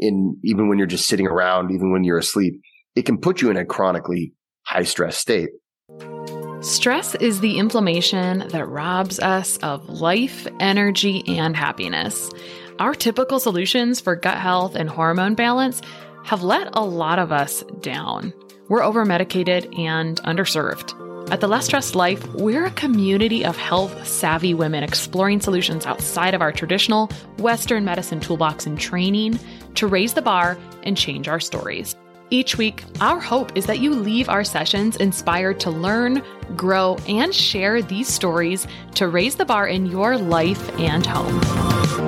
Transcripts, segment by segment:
in even when you're just sitting around, even when you're asleep, it can put you in a chronically high stress state. Stress is the inflammation that robs us of life, energy, and happiness. Our typical solutions for gut health and hormone balance have let a lot of us down. We're over medicated and underserved. At the Less Stressed Life, we're a community of health savvy women exploring solutions outside of our traditional Western medicine toolbox and training to raise the bar and change our stories. Each week, our hope is that you leave our sessions inspired to learn, grow, and share these stories to raise the bar in your life and home.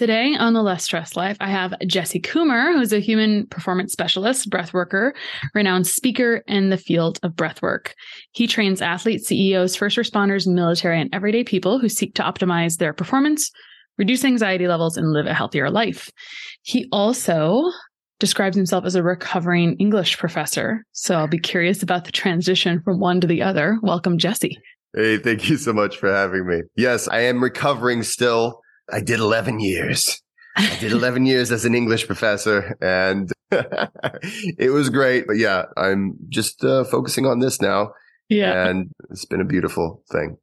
Today on the Less Stressed Life, I have Jesse Coomer, who's a human performance specialist, breathworker, renowned speaker in the field of breathwork. He trains athletes, CEOs, first responders, military, and everyday people who seek to optimize their performance, reduce anxiety levels, and live a healthier life. He also describes himself as a recovering English professor. So I'll be curious about the transition from one to the other. Welcome, Jesse. Hey, thank you so much for having me. Yes, I am recovering still. I did 11 years. I did 11 years as an English professor and it was great. But yeah, I'm just uh, focusing on this now. Yeah. And it's been a beautiful thing.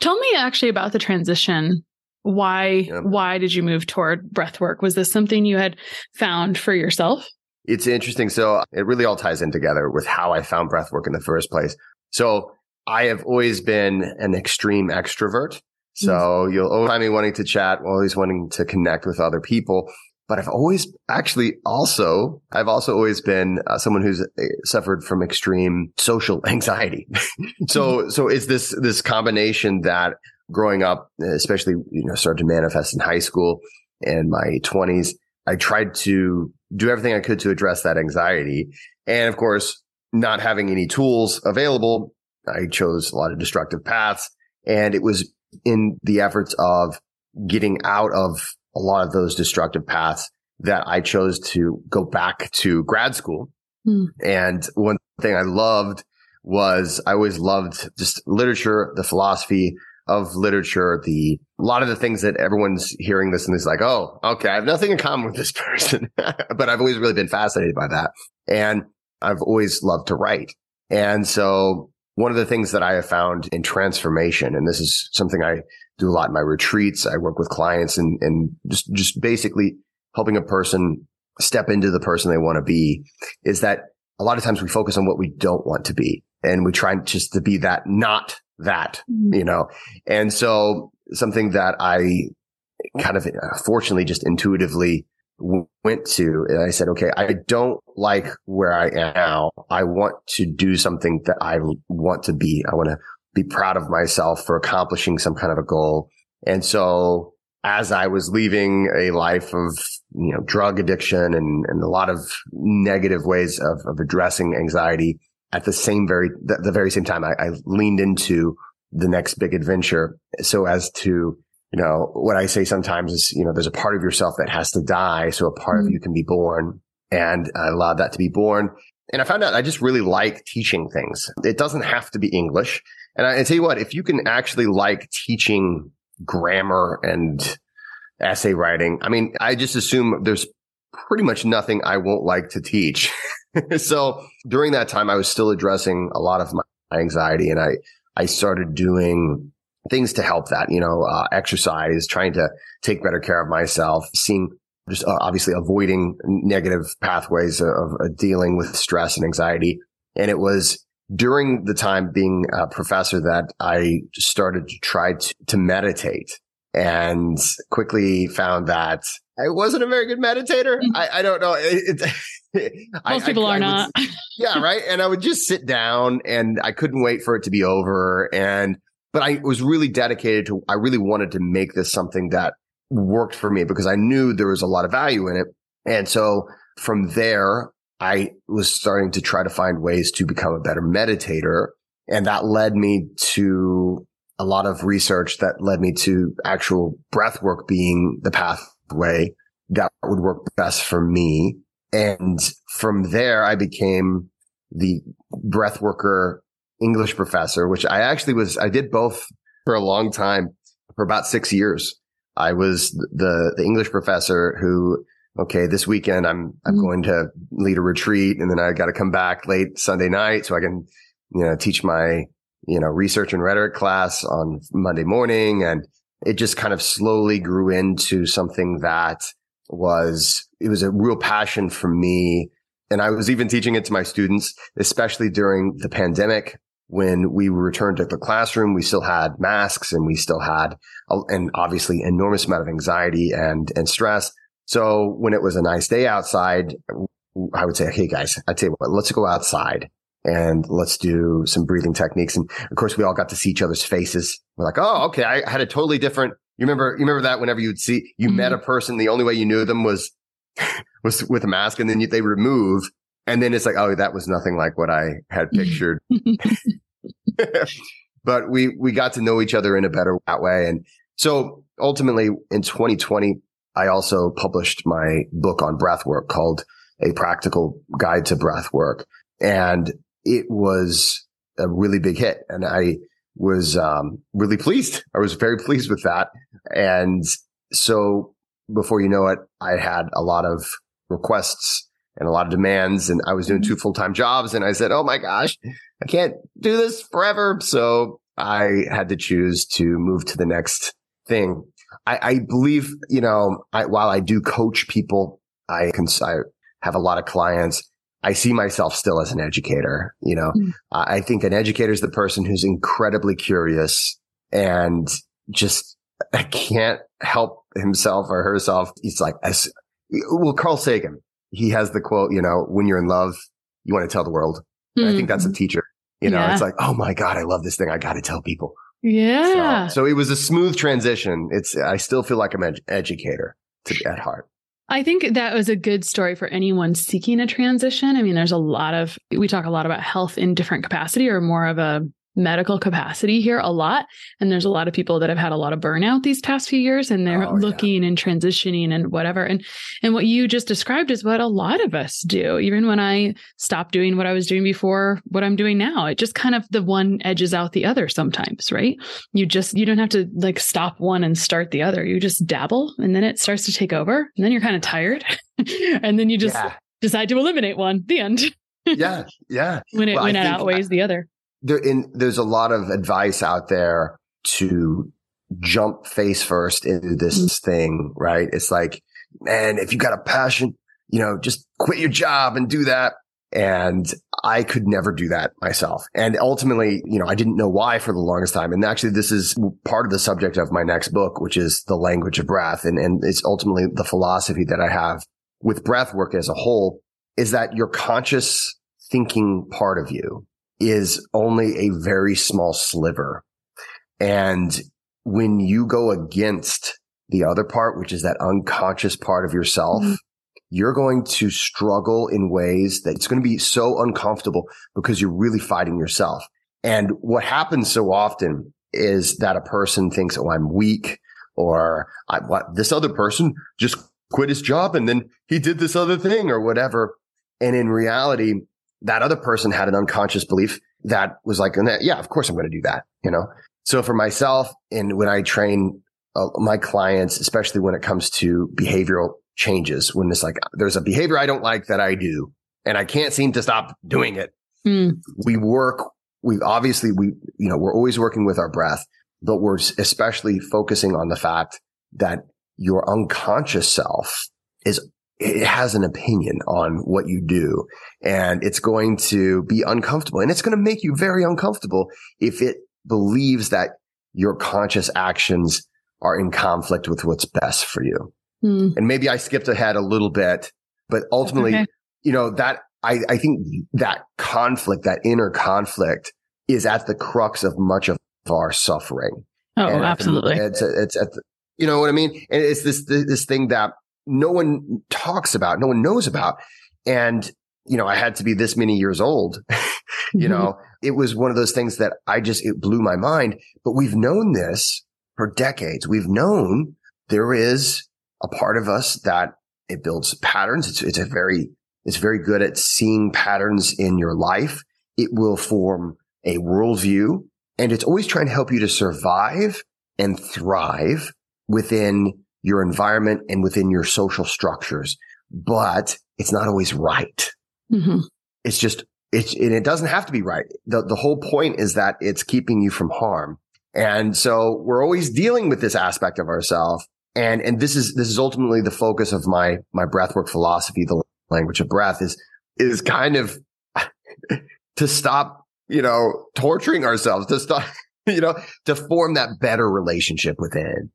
Tell me actually about the transition. Why, yeah. why did you move toward breath work? Was this something you had found for yourself? It's interesting. So it really all ties in together with how I found breath work in the first place. So I have always been an extreme extrovert. So mm-hmm. you'll always find me wanting to chat, always wanting to connect with other people. But I've always actually also, I've also always been uh, someone who's uh, suffered from extreme social anxiety. so, mm-hmm. so it's this, this combination that growing up, especially, you know, started to manifest in high school and my twenties. I tried to do everything I could to address that anxiety. And of course, not having any tools available, I chose a lot of destructive paths. And it was in the efforts of getting out of a lot of those destructive paths that I chose to go back to grad school. Mm. And one thing I loved was I always loved just literature, the philosophy of literature, the a lot of the things that everyone's hearing this and is like, oh, okay, I have nothing in common with this person, but I've always really been fascinated by that. And I've always loved to write. And so one of the things that I have found in transformation, and this is something I do a lot in my retreats. I work with clients and, and just, just basically helping a person step into the person they want to be is that a lot of times we focus on what we don't want to be and we try just to be that, not that, mm-hmm. you know? And so something that I kind of uh, fortunately just intuitively went to and I said, okay, I don't like where I am now. I want to do something that I want to be. I want to be proud of myself for accomplishing some kind of a goal. And so as I was leaving a life of, you know, drug addiction and, and a lot of negative ways of, of addressing anxiety at the same very, the, the very same time, I, I leaned into the next big adventure so as to you know, what I say sometimes is, you know, there's a part of yourself that has to die so a part mm-hmm. of you can be born. And I allowed that to be born. And I found out I just really like teaching things. It doesn't have to be English. And I, I tell you what, if you can actually like teaching grammar and essay writing, I mean, I just assume there's pretty much nothing I won't like to teach. so during that time, I was still addressing a lot of my anxiety and I, I started doing things to help that, you know, uh, exercise, trying to take better care of myself, seeing just uh, obviously avoiding negative pathways of, of, dealing with stress and anxiety. And it was during the time being a professor that I started to try to, to meditate and quickly found that I wasn't a very good meditator. Mm-hmm. I, I, don't know. It, it, Most I, people I, are not. Would, yeah, right. And I would just sit down and I couldn't wait for it to be over. And but I was really dedicated to. I really wanted to make this something that worked for me because I knew there was a lot of value in it. And so from there, I was starting to try to find ways to become a better meditator. And that led me to a lot of research that led me to actual breath work being the pathway that would work best for me. And from there, I became the breath worker English professor, which I actually was, I did both for a long time for about six years. I was the, the English professor who, okay, this weekend I'm, I'm mm-hmm. going to lead a retreat and then I got to come back late Sunday night so I can, you know, teach my, you know, research and rhetoric class on Monday morning. And it just kind of slowly grew into something that was, it was a real passion for me. And I was even teaching it to my students, especially during the pandemic when we returned to the classroom, we still had masks and we still had, and obviously enormous amount of anxiety and, and stress. So when it was a nice day outside, I would say, Hey guys, I tell you what, let's go outside and let's do some breathing techniques. And of course, we all got to see each other's faces. We're like, Oh, okay. I had a totally different, you remember, you remember that whenever you'd see, you mm-hmm. met a person, the only way you knew them was, was with a mask and then you, they remove and then it's like, oh, that was nothing like what I had pictured. but we we got to know each other in a better that way. And so ultimately in 2020, I also published my book on breath work called A Practical Guide to Breath Work. And it was a really big hit. And I was um, really pleased. I was very pleased with that. And so before you know it, I had a lot of requests and a lot of demands and I was doing two mm-hmm. full-time jobs and I said, Oh my gosh, I can't do this forever. So I had to choose to move to the next thing. I, I believe, you know, I, while I do coach people, I can, I have a lot of clients. I see myself still as an educator. You know, mm. I think an educator is the person who's incredibly curious and just can't help himself or herself. It's like, as, well, Carl Sagan, he has the quote, you know, when you're in love, you want to tell the world. Mm-hmm. I think that's a mm-hmm. teacher. You know, yeah. it's like, oh my God, I love this thing. I got to tell people. Yeah. So, so, it was a smooth transition. It's, I still feel like I'm an educator to, at heart. I think that was a good story for anyone seeking a transition. I mean, there's a lot of, we talk a lot about health in different capacity or more of a medical capacity here a lot. And there's a lot of people that have had a lot of burnout these past few years and they're oh, looking yeah. and transitioning and whatever. And and what you just described is what a lot of us do. Even when I stopped doing what I was doing before what I'm doing now, it just kind of the one edges out the other sometimes, right? You just you don't have to like stop one and start the other. You just dabble and then it starts to take over. And then you're kind of tired. and then you just yeah. decide to eliminate one. The end. yeah. Yeah. when it well, when it uh, outweighs I, the other there in, there's a lot of advice out there to jump face first into this mm-hmm. thing, right? It's like, man, if you got a passion, you know, just quit your job and do that. And I could never do that myself. And ultimately, you know, I didn't know why for the longest time. And actually, this is part of the subject of my next book, which is the language of breath. And, and it's ultimately the philosophy that I have with breath work as a whole is that your conscious thinking part of you is only a very small sliver. And when you go against the other part, which is that unconscious part of yourself, mm-hmm. you're going to struggle in ways that it's going to be so uncomfortable because you're really fighting yourself. And what happens so often is that a person thinks, Oh, I'm weak or I, what this other person just quit his job and then he did this other thing or whatever. And in reality, that other person had an unconscious belief that was like, yeah, of course I'm going to do that, you know? So for myself and when I train uh, my clients, especially when it comes to behavioral changes, when it's like, there's a behavior I don't like that I do and I can't seem to stop doing it. Mm. We work, we obviously, we, you know, we're always working with our breath, but we're especially focusing on the fact that your unconscious self is it has an opinion on what you do and it's going to be uncomfortable and it's going to make you very uncomfortable if it believes that your conscious actions are in conflict with what's best for you. Mm. And maybe I skipped ahead a little bit, but ultimately, okay. you know, that I, I think that conflict, that inner conflict is at the crux of much of our suffering. Oh, and absolutely. It's, it's at the, you know what I mean? And it's this, this thing that no one talks about, no one knows about. And, you know, I had to be this many years old. you mm-hmm. know, it was one of those things that I just, it blew my mind. But we've known this for decades. We've known there is a part of us that it builds patterns. It's, it's a very, it's very good at seeing patterns in your life. It will form a worldview and it's always trying to help you to survive and thrive within your environment and within your social structures, but it's not always right. Mm-hmm. It's just, it's, and it doesn't have to be right. The, the whole point is that it's keeping you from harm. And so we're always dealing with this aspect of ourselves. And, and this is, this is ultimately the focus of my, my breathwork philosophy, the language of breath is, is kind of to stop, you know, torturing ourselves, to stop, you know, to form that better relationship within.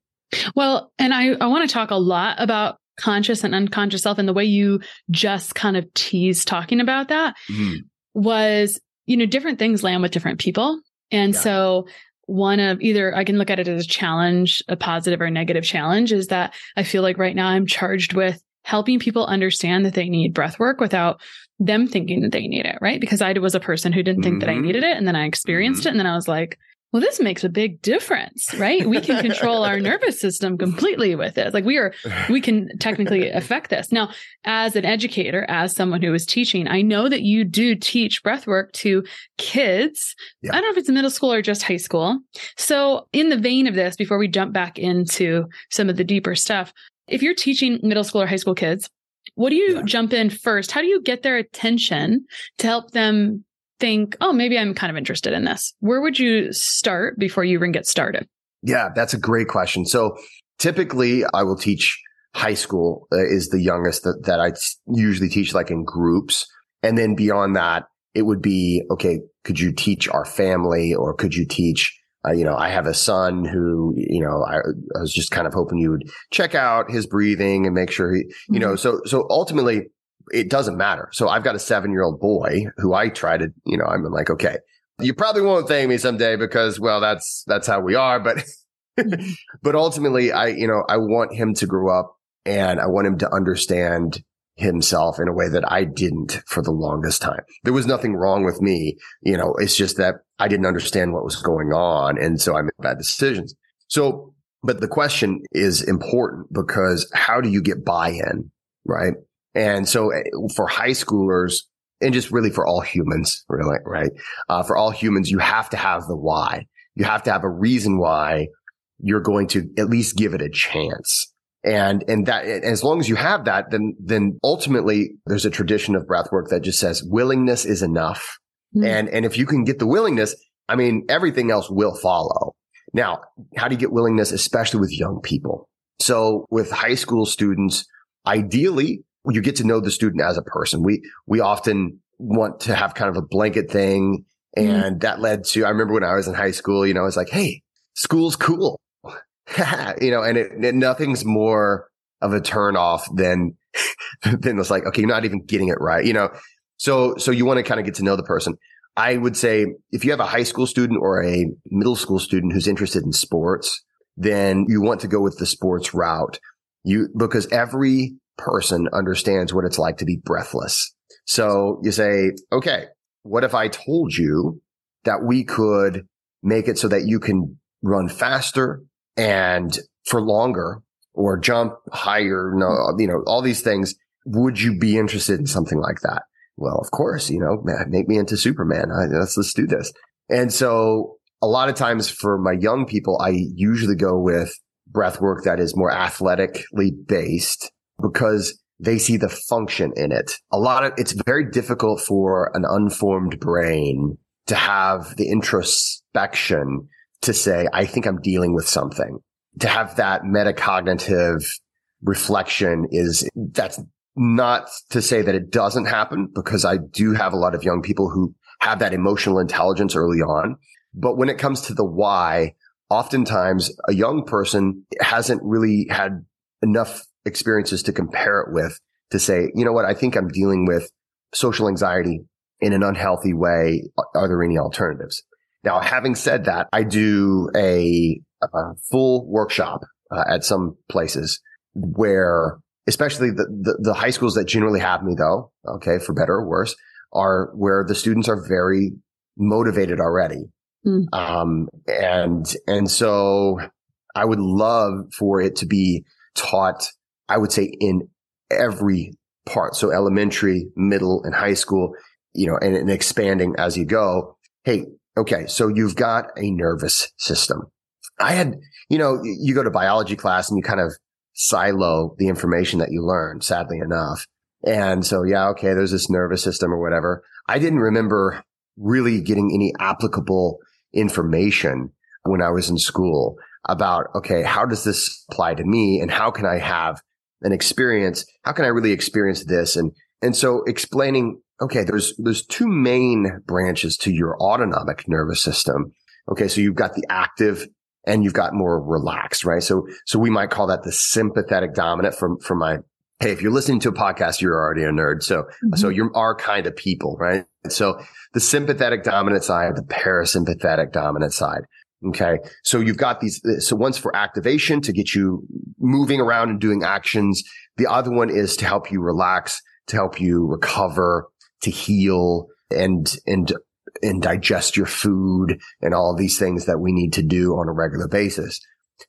Well, and I, I want to talk a lot about conscious and unconscious self and the way you just kind of tease talking about that mm. was, you know, different things land with different people. And yeah. so one of either I can look at it as a challenge, a positive or negative challenge is that I feel like right now I'm charged with helping people understand that they need breath work without them thinking that they need it, right? Because I was a person who didn't think mm-hmm. that I mm-hmm. needed it. And then I experienced mm-hmm. it. And then I was like, well, this makes a big difference, right? We can control our nervous system completely with it. Like we are, we can technically affect this. Now, as an educator, as someone who is teaching, I know that you do teach breath work to kids. Yeah. I don't know if it's middle school or just high school. So, in the vein of this, before we jump back into some of the deeper stuff, if you're teaching middle school or high school kids, what do you yeah. jump in first? How do you get their attention to help them think, oh, maybe I'm kind of interested in this? Where would you start before you even get started? Yeah, that's a great question. So typically I will teach high school uh, is the youngest that, that I usually teach like in groups. And then beyond that, it would be, okay, could you teach our family or could you teach uh, you know, I have a son who, you know, I, I, was just kind of hoping you would check out his breathing and make sure he, you mm-hmm. know, so, so ultimately it doesn't matter. So I've got a seven year old boy who I try to, you know, I'm like, okay, you probably won't thank me someday because, well, that's, that's how we are. But, but ultimately I, you know, I want him to grow up and I want him to understand himself in a way that I didn't for the longest time. There was nothing wrong with me. You know, it's just that I didn't understand what was going on. And so I made bad decisions. So, but the question is important because how do you get buy in? Right. And so eh, for high schoolers and just really for all humans, really, right? Uh, for all humans, you have to have the why. You have to have a reason why you're going to at least give it a chance. And, and that, as long as you have that, then, then ultimately there's a tradition of breath work that just says willingness is enough. Mm-hmm. And, and if you can get the willingness, I mean, everything else will follow. Now, how do you get willingness, especially with young people? So with high school students, ideally you get to know the student as a person. We, we often want to have kind of a blanket thing. Mm-hmm. And mm. that led to, I remember when I was in high school, you know, I was like, Hey, school's cool. you know, and it, it, nothing's more of a turn off than, than it's like, okay, you're not even getting it right. You know, so, so you want to kind of get to know the person. I would say if you have a high school student or a middle school student who's interested in sports, then you want to go with the sports route. You, because every person understands what it's like to be breathless. So you say, okay, what if I told you that we could make it so that you can run faster and for longer or jump higher, no, you know, all these things. Would you be interested in something like that? well, of course, you know, make me into Superman. I, let's, let's do this. And so a lot of times for my young people, I usually go with breath work that is more athletically based because they see the function in it. A lot of it's very difficult for an unformed brain to have the introspection to say, I think I'm dealing with something. To have that metacognitive reflection is that's not to say that it doesn't happen because I do have a lot of young people who have that emotional intelligence early on. But when it comes to the why, oftentimes a young person hasn't really had enough experiences to compare it with to say, you know what? I think I'm dealing with social anxiety in an unhealthy way. Are there any alternatives? Now, having said that, I do a, a full workshop uh, at some places where, especially the, the, the high schools that generally have me though, okay, for better or worse, are where the students are very motivated already. Mm. Um, and, and so I would love for it to be taught, I would say in every part. So elementary, middle and high school, you know, and, and expanding as you go. Hey, okay. So you've got a nervous system. I had, you know, you go to biology class and you kind of silo the information that you learn, sadly enough. And so, yeah, okay, there's this nervous system or whatever. I didn't remember really getting any applicable information when I was in school about, okay, how does this apply to me and how can I have an experience? How can I really experience this? And, and so explaining, okay, there's, there's two main branches to your autonomic nervous system. Okay. So you've got the active and you've got more relaxed, right? So, so we might call that the sympathetic dominant from, from my Hey, if you're listening to a podcast, you're already a nerd. So, mm-hmm. so you're our kind of people, right? So the sympathetic dominant side, the parasympathetic dominant side. Okay. So you've got these. Uh, so one's for activation to get you moving around and doing actions. The other one is to help you relax, to help you recover, to heal and, and, and digest your food and all these things that we need to do on a regular basis.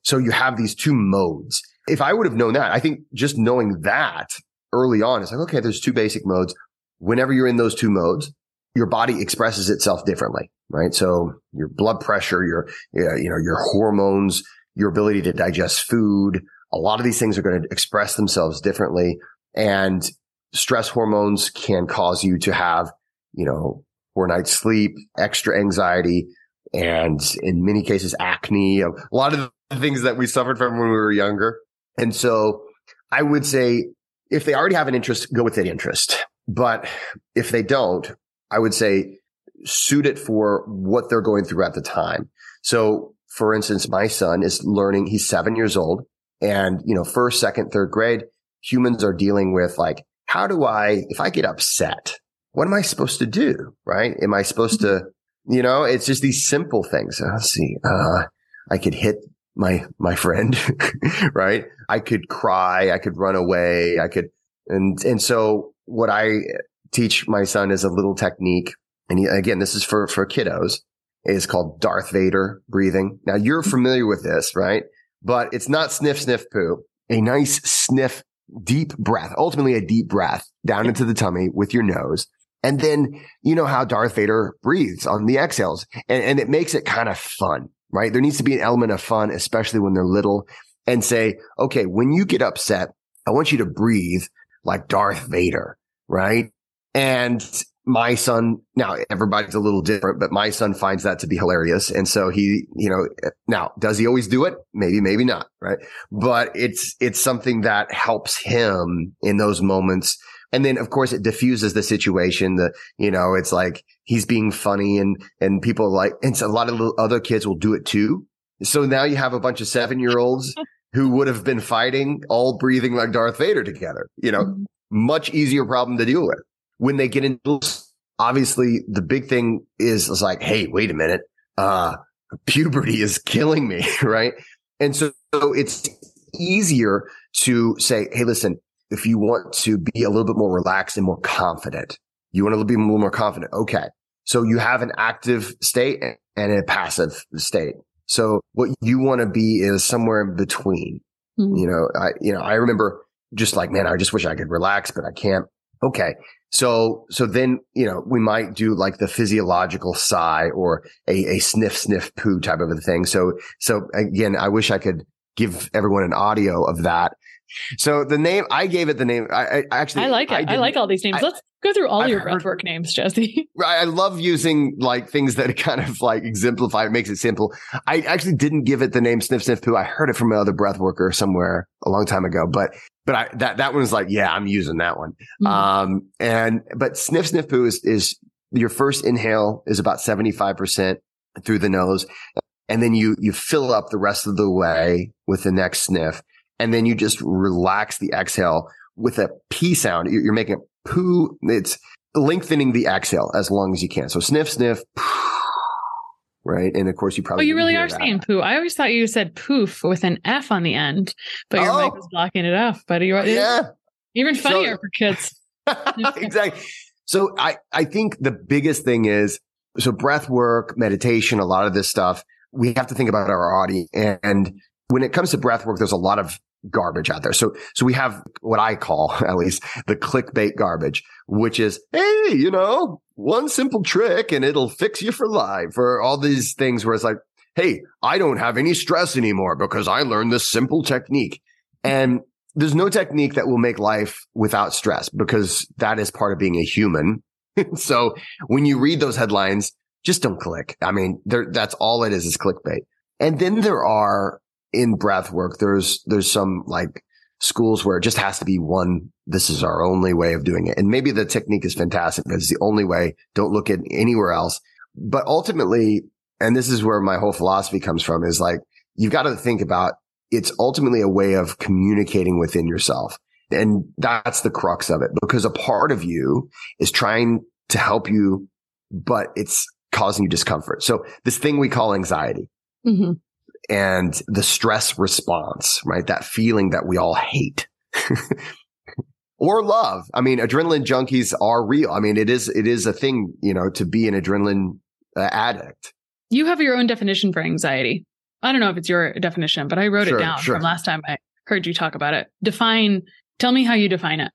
So you have these two modes if I would have known that, I think just knowing that early on, it's like, okay, there's two basic modes. Whenever you're in those two modes, your body expresses itself differently, right? So your blood pressure, your, you know, your hormones, your ability to digest food, a lot of these things are going to express themselves differently. And stress hormones can cause you to have, you know, poor night's sleep, extra anxiety, and in many cases, acne, a lot of the things that we suffered from when we were younger. And so I would say if they already have an interest, go with that interest. But if they don't, I would say suit it for what they're going through at the time. So for instance, my son is learning, he's seven years old and, you know, first, second, third grade, humans are dealing with like, how do I, if I get upset, what am I supposed to do? Right? Am I supposed to, you know, it's just these simple things. Let's see. Uh, I could hit my, my friend, right? I could cry. I could run away. I could, and, and so what I teach my son is a little technique. And he, again, this is for, for kiddos is called Darth Vader breathing. Now you're familiar with this, right? But it's not sniff, sniff, poo. A nice sniff, deep breath, ultimately a deep breath down into the tummy with your nose. And then you know how Darth Vader breathes on the exhales and, and it makes it kind of fun right? There needs to be an element of fun, especially when they're little and say, okay, when you get upset, I want you to breathe like Darth Vader, right? And my son, now everybody's a little different, but my son finds that to be hilarious. And so he, you know, now does he always do it? Maybe, maybe not, right? But it's, it's something that helps him in those moments and then of course it diffuses the situation. The, you know, it's like he's being funny and, and people like, and so a lot of other kids will do it too. So now you have a bunch of seven year olds who would have been fighting all breathing like Darth Vader together, you know, mm-hmm. much easier problem to deal with when they get into obviously the big thing is, is like, Hey, wait a minute. Uh, puberty is killing me. Right. And so, so it's easier to say, Hey, listen, if you want to be a little bit more relaxed and more confident, you want to be a little more confident. Okay. So you have an active state and a passive state. So what you want to be is somewhere in between. Mm-hmm. You know, I, you know, I remember just like, man, I just wish I could relax, but I can't. Okay. So, so then, you know, we might do like the physiological sigh or a, a sniff, sniff poo type of a thing. So, so again, I wish I could give everyone an audio of that. So the name I gave it the name. I, I actually I like it. I, I like all these names. Let's go through all I've your breathwork names, Jesse. I love using like things that kind of like exemplify. It makes it simple. I actually didn't give it the name Sniff Sniff Poo. I heard it from another breath worker somewhere a long time ago, but but I that that one was like, yeah, I'm using that one. Mm-hmm. Um and but Sniff Sniff Poo is is your first inhale is about seventy five percent through the nose, and then you you fill up the rest of the way with the next sniff and then you just relax the exhale with a P sound. You're making a poo. It's lengthening the exhale as long as you can. So sniff, sniff, right? And of course, you probably. Oh, you really are that. saying poo. I always thought you said poof with an F on the end, but your oh. mic was blocking it off. But you're yeah. even funnier so, for kids. exactly. So I I think the biggest thing is so breath work, meditation, a lot of this stuff. We have to think about our audience and when it comes to breath work, there's a lot of garbage out there. So, so we have what I call at least the clickbait garbage, which is, Hey, you know, one simple trick and it'll fix you for life or all these things where it's like, Hey, I don't have any stress anymore because I learned this simple technique. And there's no technique that will make life without stress because that is part of being a human. so when you read those headlines, just don't click. I mean, that's all it is, is clickbait. And then there are in breath work, there's, there's some like schools where it just has to be one. This is our only way of doing it. And maybe the technique is fantastic, but it's the only way. Don't look at anywhere else. But ultimately, and this is where my whole philosophy comes from is like, you've got to think about it's ultimately a way of communicating within yourself. And that's the crux of it because a part of you is trying to help you, but it's causing you discomfort. So this thing we call anxiety. Mm-hmm and the stress response, right? That feeling that we all hate. or love. I mean, adrenaline junkies are real. I mean, it is it is a thing, you know, to be an adrenaline uh, addict. You have your own definition for anxiety. I don't know if it's your definition, but I wrote sure, it down sure. from last time I heard you talk about it. Define. Tell me how you define it.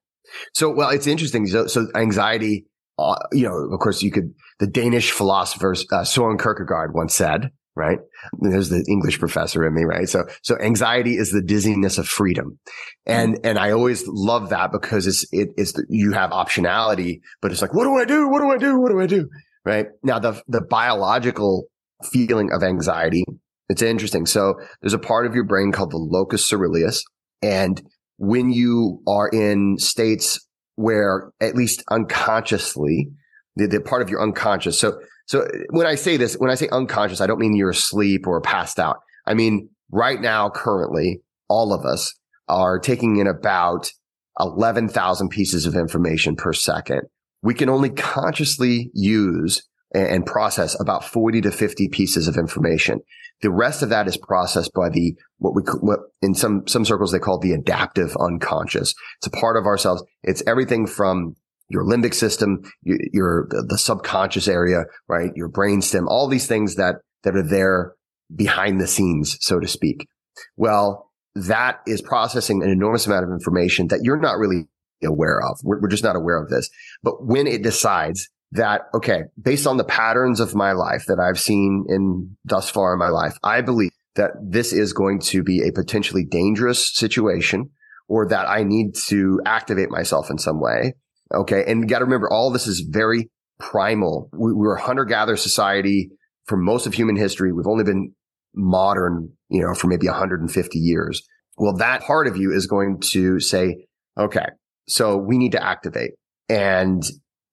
So, well, it's interesting. So, so anxiety. Uh, you know, of course, you could. The Danish philosopher uh, Soren Kierkegaard once said, right? There's the English professor in me, right? So, so anxiety is the dizziness of freedom. And, mm. and I always love that because it's, it's, you have optionality, but it's like, what do I do? What do I do? What do I do? Right now, the, the biological feeling of anxiety, it's interesting. So there's a part of your brain called the locus coeruleus. And when you are in states where at least unconsciously, the, the part of your unconscious. So so uh, when I say this, when I say unconscious, I don't mean you're asleep or passed out. I mean, right now, currently, all of us are taking in about 11,000 pieces of information per second. We can only consciously use and process about 40 to 50 pieces of information. The rest of that is processed by the, what we, what in some, some circles they call the adaptive unconscious. It's a part of ourselves. It's everything from your limbic system, your, your the subconscious area, right? Your brainstem, all these things that, that are there behind the scenes, so to speak. Well, that is processing an enormous amount of information that you're not really aware of. We're, we're just not aware of this. But when it decides that, okay, based on the patterns of my life that I've seen in thus far in my life, I believe that this is going to be a potentially dangerous situation or that I need to activate myself in some way. Okay. And you got to remember all this is very primal. We, we're a hunter gatherer society for most of human history. We've only been modern, you know, for maybe 150 years. Well, that part of you is going to say, okay, so we need to activate and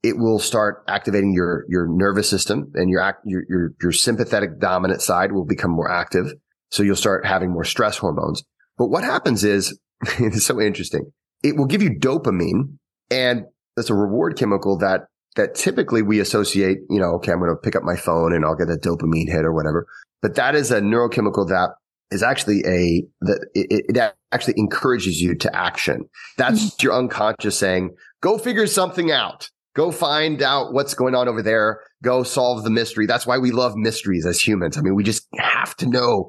it will start activating your, your nervous system and your, your, your, your sympathetic dominant side will become more active. So you'll start having more stress hormones. But what happens is it's so interesting. It will give you dopamine and that's a reward chemical that that typically we associate, you know, okay, I'm going to pick up my phone and I'll get a dopamine hit or whatever. But that is a neurochemical that is actually a that it, it actually encourages you to action. That's mm-hmm. your unconscious saying, "Go figure something out. Go find out what's going on over there. Go solve the mystery." That's why we love mysteries as humans. I mean, we just have to know.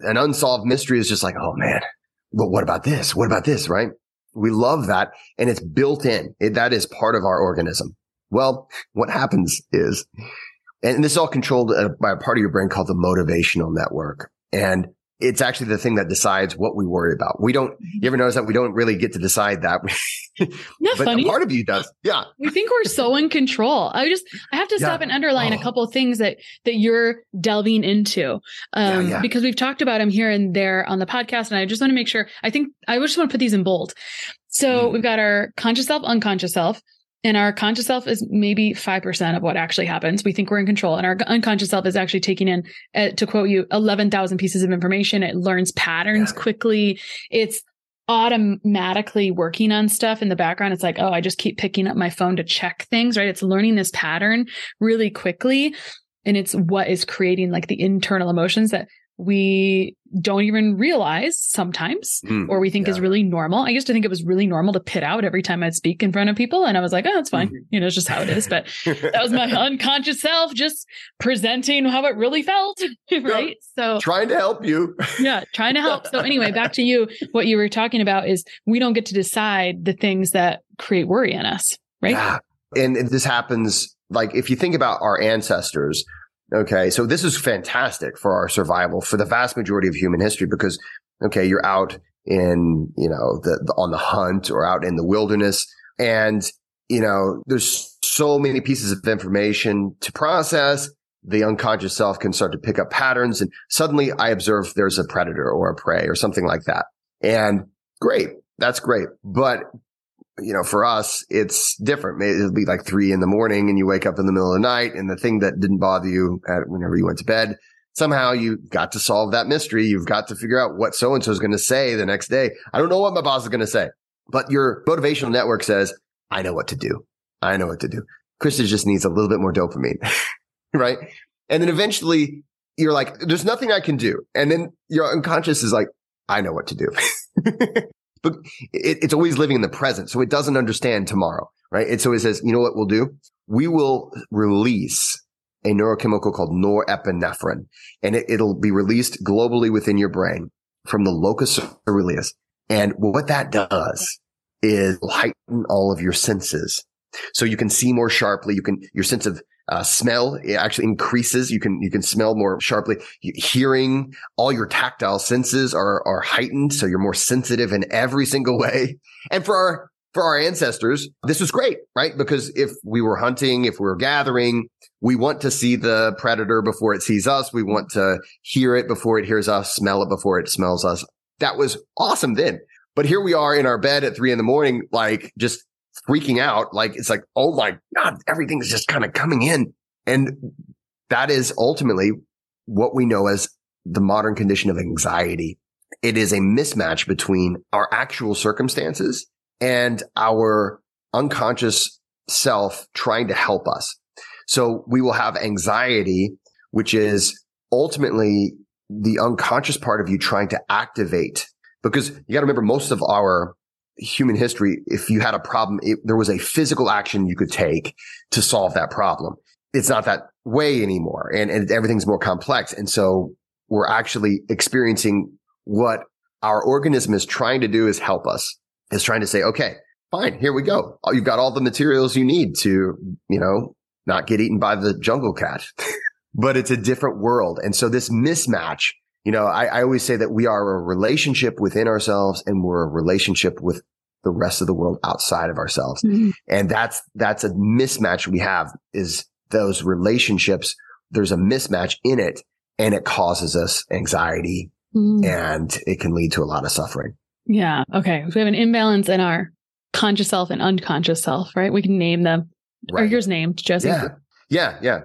An unsolved mystery is just like, "Oh man, but what about this? What about this?" Right? We love that. And it's built in. It, that is part of our organism. Well, what happens is, and this is all controlled uh, by a part of your brain called the motivational network. And it's actually the thing that decides what we worry about. We don't, you ever notice that we don't really get to decide that? but funny? part of you does. Yeah. We think we're so in control. I just, I have to stop yeah. and underline oh. a couple of things that, that you're delving into. Um, yeah, yeah. because we've talked about them here and there on the podcast. And I just want to make sure, I think I just want to put these in bold. So mm. we've got our conscious self, unconscious self. And our conscious self is maybe 5% of what actually happens. We think we're in control. And our unconscious self is actually taking in, uh, to quote you, 11,000 pieces of information. It learns patterns yeah. quickly. It's automatically working on stuff in the background. It's like, oh, I just keep picking up my phone to check things, right? It's learning this pattern really quickly. And it's what is creating like the internal emotions that we don't even realize sometimes mm, or we think yeah. is really normal. I used to think it was really normal to pit out every time I'd speak in front of people. And I was like, oh, it's fine. Mm-hmm. You know, it's just how it is. But that was my unconscious self just presenting how it really felt. right. So trying to help you. yeah. Trying to help. So anyway, back to you. What you were talking about is we don't get to decide the things that create worry in us. Right. Yeah. And, and this happens like if you think about our ancestors, Okay. So this is fantastic for our survival for the vast majority of human history because, okay, you're out in, you know, the, the, on the hunt or out in the wilderness and, you know, there's so many pieces of information to process. The unconscious self can start to pick up patterns and suddenly I observe there's a predator or a prey or something like that. And great. That's great. But you know, for us, it's different. It'll be like three in the morning and you wake up in the middle of the night and the thing that didn't bother you at whenever you went to bed, somehow you got to solve that mystery. You've got to figure out what so and so is going to say the next day. I don't know what my boss is going to say, but your motivational network says, I know what to do. I know what to do. Christa just needs a little bit more dopamine, right? And then eventually you're like, there's nothing I can do. And then your unconscious is like, I know what to do. but it, it's always living in the present. So it doesn't understand tomorrow, right? And so it says, you know what we'll do? We will release a neurochemical called norepinephrine and it, it'll be released globally within your brain from the locus coeruleus. And what that does is heighten all of your senses. So you can see more sharply. You can, your sense of uh, smell it actually increases. You can you can smell more sharply. Hearing, all your tactile senses are are heightened, so you're more sensitive in every single way. And for our for our ancestors, this was great, right? Because if we were hunting, if we were gathering, we want to see the predator before it sees us. We want to hear it before it hears us, smell it before it smells us. That was awesome then. But here we are in our bed at three in the morning, like just freaking out. Like it's like, oh my God, everything's just kind of coming in. And that is ultimately what we know as the modern condition of anxiety. It is a mismatch between our actual circumstances and our unconscious self trying to help us. So we will have anxiety, which is ultimately the unconscious part of you trying to activate because you got to remember most of our human history, if you had a problem, it, there was a physical action you could take to solve that problem. It's not that way anymore and, and everything's more complex. And so we're actually experiencing what our organism is trying to do is help us is trying to say, okay, fine, here we go. Oh, you've got all the materials you need to, you know, not get eaten by the jungle cat, but it's a different world. And so this mismatch you know, I, I always say that we are a relationship within ourselves and we're a relationship with the rest of the world outside of ourselves. Mm-hmm. And that's, that's a mismatch we have is those relationships. There's a mismatch in it and it causes us anxiety mm-hmm. and it can lead to a lot of suffering. Yeah. Okay. So we have an imbalance in our conscious self and unconscious self, right? We can name them. Right. Or yours named, Jesse. Yeah. Yeah. Yeah.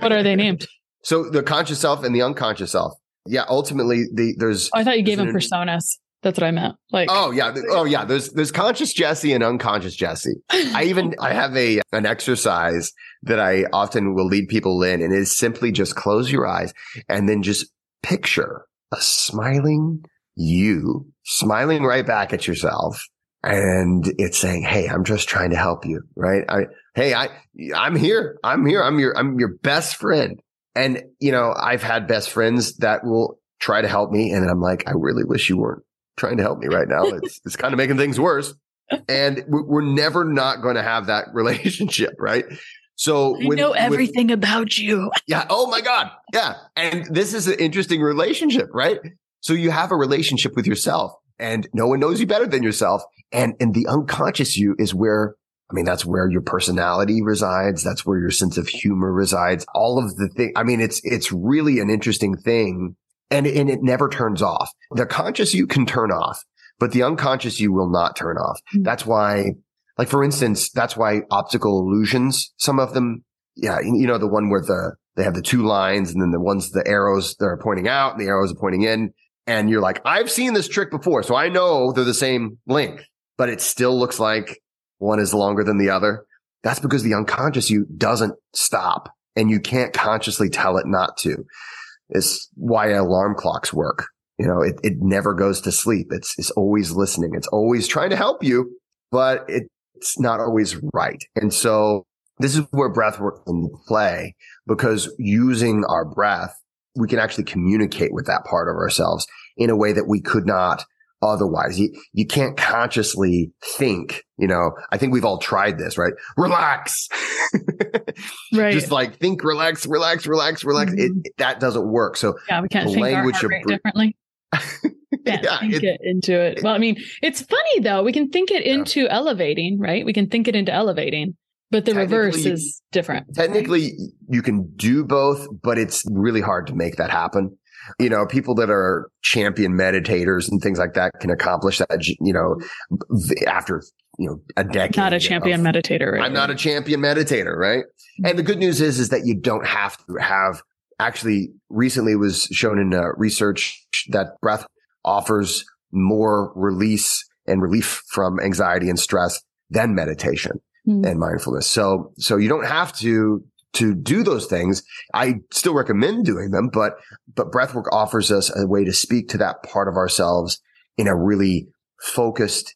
what are they named? So the conscious self and the unconscious self. Yeah, ultimately, the there's. Oh, I thought you gave him personas. That's what I meant. Like, oh yeah, oh yeah. There's there's conscious Jesse and unconscious Jesse. I even I have a an exercise that I often will lead people in, and it is simply just close your eyes and then just picture a smiling you, smiling right back at yourself, and it's saying, "Hey, I'm just trying to help you." Right? I, hey, I I'm here. I'm here. I'm your I'm your best friend. And, you know, I've had best friends that will try to help me. And I'm like, I really wish you weren't trying to help me right now. It's, it's kind of making things worse. And we're never not going to have that relationship, right? So I know everything about you. Yeah. Oh my God. Yeah. And this is an interesting relationship, right? So you have a relationship with yourself and no one knows you better than yourself. And, and the unconscious you is where, I mean, that's where your personality resides. That's where your sense of humor resides. All of the thing. I mean, it's, it's really an interesting thing and, and it never turns off. The conscious you can turn off, but the unconscious you will not turn off. Mm-hmm. That's why, like, for instance, that's why optical illusions, some of them, yeah, you know, the one where the, they have the two lines and then the ones, the arrows that are pointing out and the arrows are pointing in. And you're like, I've seen this trick before. So I know they're the same length, but it still looks like one is longer than the other. That's because the unconscious you doesn't stop and you can't consciously tell it not to. It's why alarm clocks work. You know, it, it never goes to sleep. It's, it's always listening. It's always trying to help you, but it, it's not always right. And so this is where breath work can play because using our breath, we can actually communicate with that part of ourselves in a way that we could not otherwise. You, you can't consciously think, you know, I think we've all tried this, right? Relax. right. Just like think, relax, relax, relax, relax. Mm-hmm. It, that doesn't work. So yeah, we can't think language our heart differently. yeah, think it, it, into it. Well, I mean, it's funny though. We can think it yeah. into elevating, right? We can think it into elevating, but the reverse is different. Technically, right? you can do both, but it's really hard to make that happen you know, people that are champion meditators and things like that can accomplish that, you know, after, you know, a decade. Not a champion of, meditator. Right? I'm not a champion meditator, right? And the good news is, is that you don't have to have actually recently was shown in uh, research that breath offers more release and relief from anxiety and stress than meditation mm. and mindfulness. So, so you don't have to to do those things. I still recommend doing them, but, but breathwork offers us a way to speak to that part of ourselves in a really focused,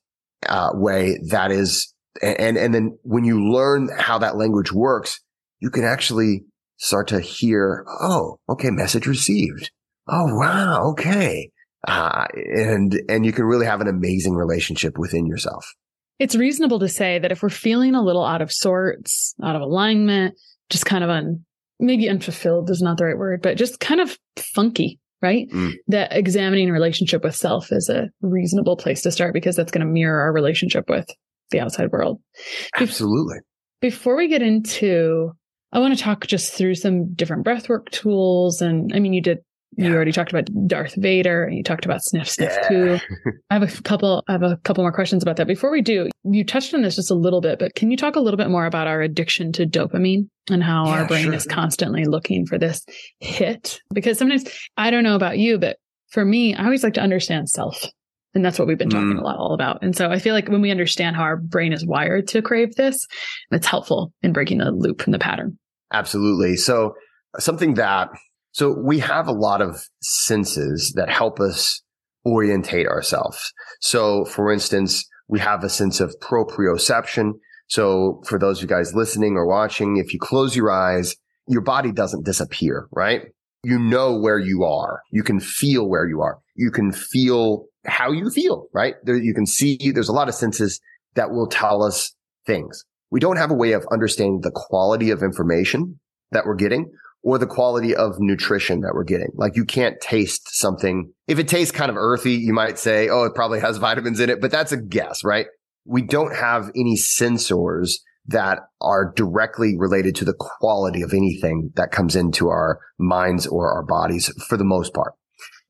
uh, way that is, and, and then when you learn how that language works, you can actually start to hear, oh, okay, message received. Oh, wow. Okay. Uh, and, and you can really have an amazing relationship within yourself. It's reasonable to say that if we're feeling a little out of sorts, out of alignment, just kind of un, maybe unfulfilled is not the right word, but just kind of funky, right? Mm. That examining relationship with self is a reasonable place to start because that's going to mirror our relationship with the outside world. Absolutely. Before we get into, I want to talk just through some different breathwork tools. And I mean, you did yeah. You already talked about Darth Vader and you talked about Sniff Sniff yeah. too. I have a couple I have a couple more questions about that. Before we do, you touched on this just a little bit, but can you talk a little bit more about our addiction to dopamine and how yeah, our brain sure. is constantly looking for this hit? Because sometimes I don't know about you, but for me, I always like to understand self. And that's what we've been talking mm. a lot all about. And so I feel like when we understand how our brain is wired to crave this, it's helpful in breaking the loop and the pattern. Absolutely. So something that so we have a lot of senses that help us orientate ourselves. So for instance, we have a sense of proprioception. So for those of you guys listening or watching, if you close your eyes, your body doesn't disappear, right? You know where you are. You can feel where you are. You can feel how you feel, right? There, you can see there's a lot of senses that will tell us things. We don't have a way of understanding the quality of information that we're getting or the quality of nutrition that we're getting. Like you can't taste something. If it tastes kind of earthy, you might say, oh, it probably has vitamins in it, but that's a guess, right? We don't have any sensors that are directly related to the quality of anything that comes into our minds or our bodies for the most part,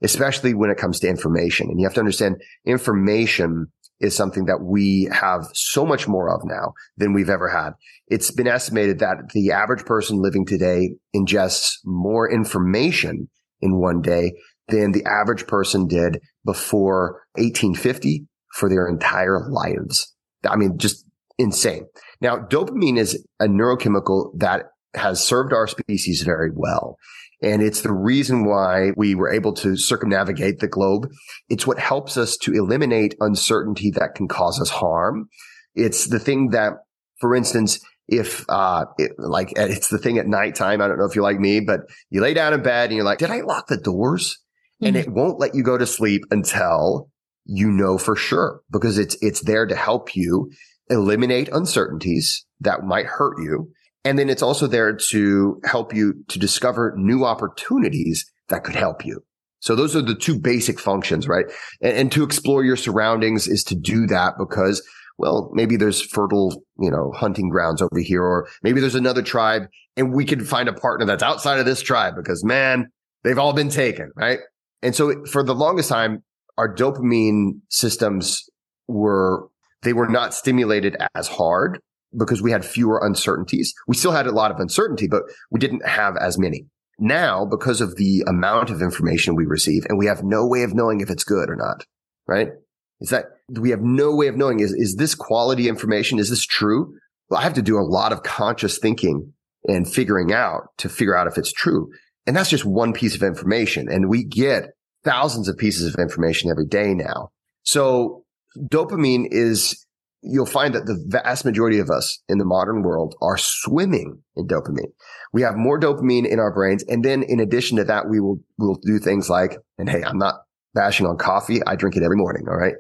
especially when it comes to information. And you have to understand information is something that we have so much more of now than we've ever had. It's been estimated that the average person living today ingests more information in one day than the average person did before 1850 for their entire lives. I mean, just insane. Now, dopamine is a neurochemical that has served our species very well. And it's the reason why we were able to circumnavigate the globe. It's what helps us to eliminate uncertainty that can cause us harm. It's the thing that, for instance, if, uh, it, like it's the thing at nighttime. I don't know if you're like me, but you lay down in bed and you're like, did I lock the doors? Mm-hmm. And it won't let you go to sleep until you know for sure because it's, it's there to help you eliminate uncertainties that might hurt you. And then it's also there to help you to discover new opportunities that could help you. So those are the two basic functions, right? And, and, to explore your surroundings is to do that because, well, maybe there's fertile, you know, hunting grounds over here, or maybe there's another tribe and we can find a partner that's outside of this tribe because man, they've all been taken, right? And so for the longest time, our dopamine systems were, they were not stimulated as hard because we had fewer uncertainties. We still had a lot of uncertainty, but we didn't have as many. Now, because of the amount of information we receive and we have no way of knowing if it's good or not, right? Is that we have no way of knowing is, is this quality information? Is this true? Well, I have to do a lot of conscious thinking and figuring out to figure out if it's true. And that's just one piece of information. And we get thousands of pieces of information every day now. So dopamine is you'll find that the vast majority of us in the modern world are swimming in dopamine. We have more dopamine in our brains. And then in addition to that, we will, we'll do things like, and hey, I'm not bashing on coffee. I drink it every morning. All right.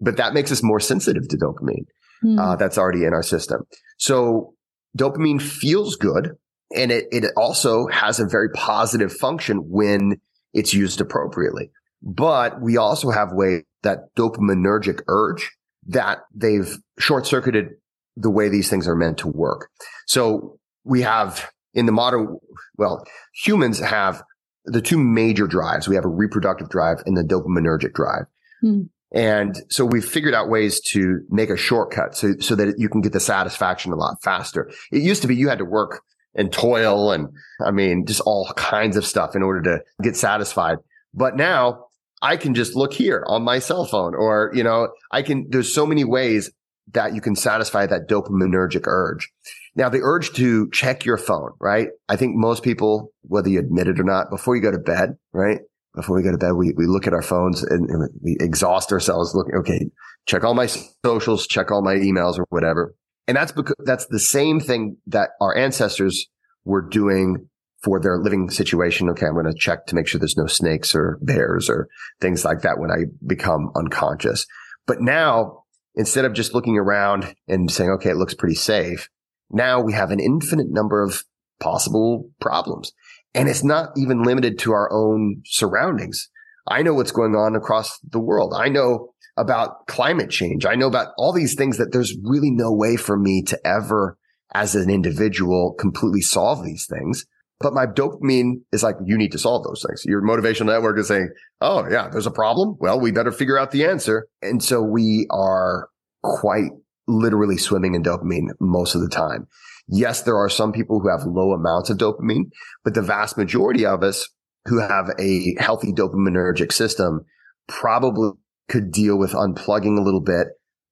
But that makes us more sensitive to dopamine. Mm. Uh, that's already in our system. So dopamine feels good. And it, it also has a very positive function when it's used appropriately. But we also have ways that dopaminergic urge that they've short circuited the way these things are meant to work. So we have in the modern, well, humans have the two major drives. We have a reproductive drive and the dopaminergic drive. Hmm. And so we've figured out ways to make a shortcut so, so that you can get the satisfaction a lot faster. It used to be you had to work and toil and I mean, just all kinds of stuff in order to get satisfied. But now I can just look here on my cell phone or, you know, I can, there's so many ways that you can satisfy that dopaminergic urge. Now, the urge to check your phone, right? I think most people, whether you admit it or not, before you go to bed, right? Before we go to bed, we, we look at our phones and, and we exhaust ourselves looking, okay, check all my socials, check all my emails or whatever. And that's because that's the same thing that our ancestors were doing for their living situation. Okay, I'm going to check to make sure there's no snakes or bears or things like that when I become unconscious. But now, instead of just looking around and saying, okay, it looks pretty safe, now we have an infinite number of possible problems. And it's not even limited to our own surroundings. I know what's going on across the world. I know about climate change. I know about all these things that there's really no way for me to ever, as an individual, completely solve these things. But my dopamine is like, you need to solve those things. Your motivational network is saying, Oh yeah, there's a problem. Well, we better figure out the answer. And so we are quite literally swimming in dopamine most of the time. Yes, there are some people who have low amounts of dopamine, but the vast majority of us who have a healthy dopaminergic system probably could deal with unplugging a little bit.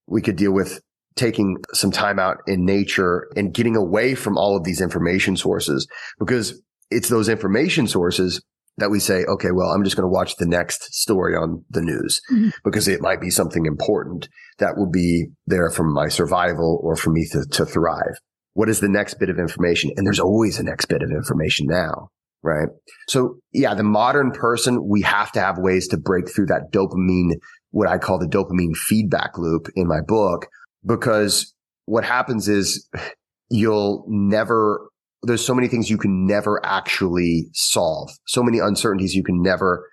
We could deal with taking some time out in nature and getting away from all of these information sources because it's those information sources that we say, okay, well, I'm just going to watch the next story on the news mm-hmm. because it might be something important that will be there for my survival or for me to, to thrive. What is the next bit of information? And there's always a next bit of information now. Right. So yeah, the modern person, we have to have ways to break through that dopamine, what I call the dopamine feedback loop in my book because what happens is you'll never, there's so many things you can never actually solve, so many uncertainties you can never,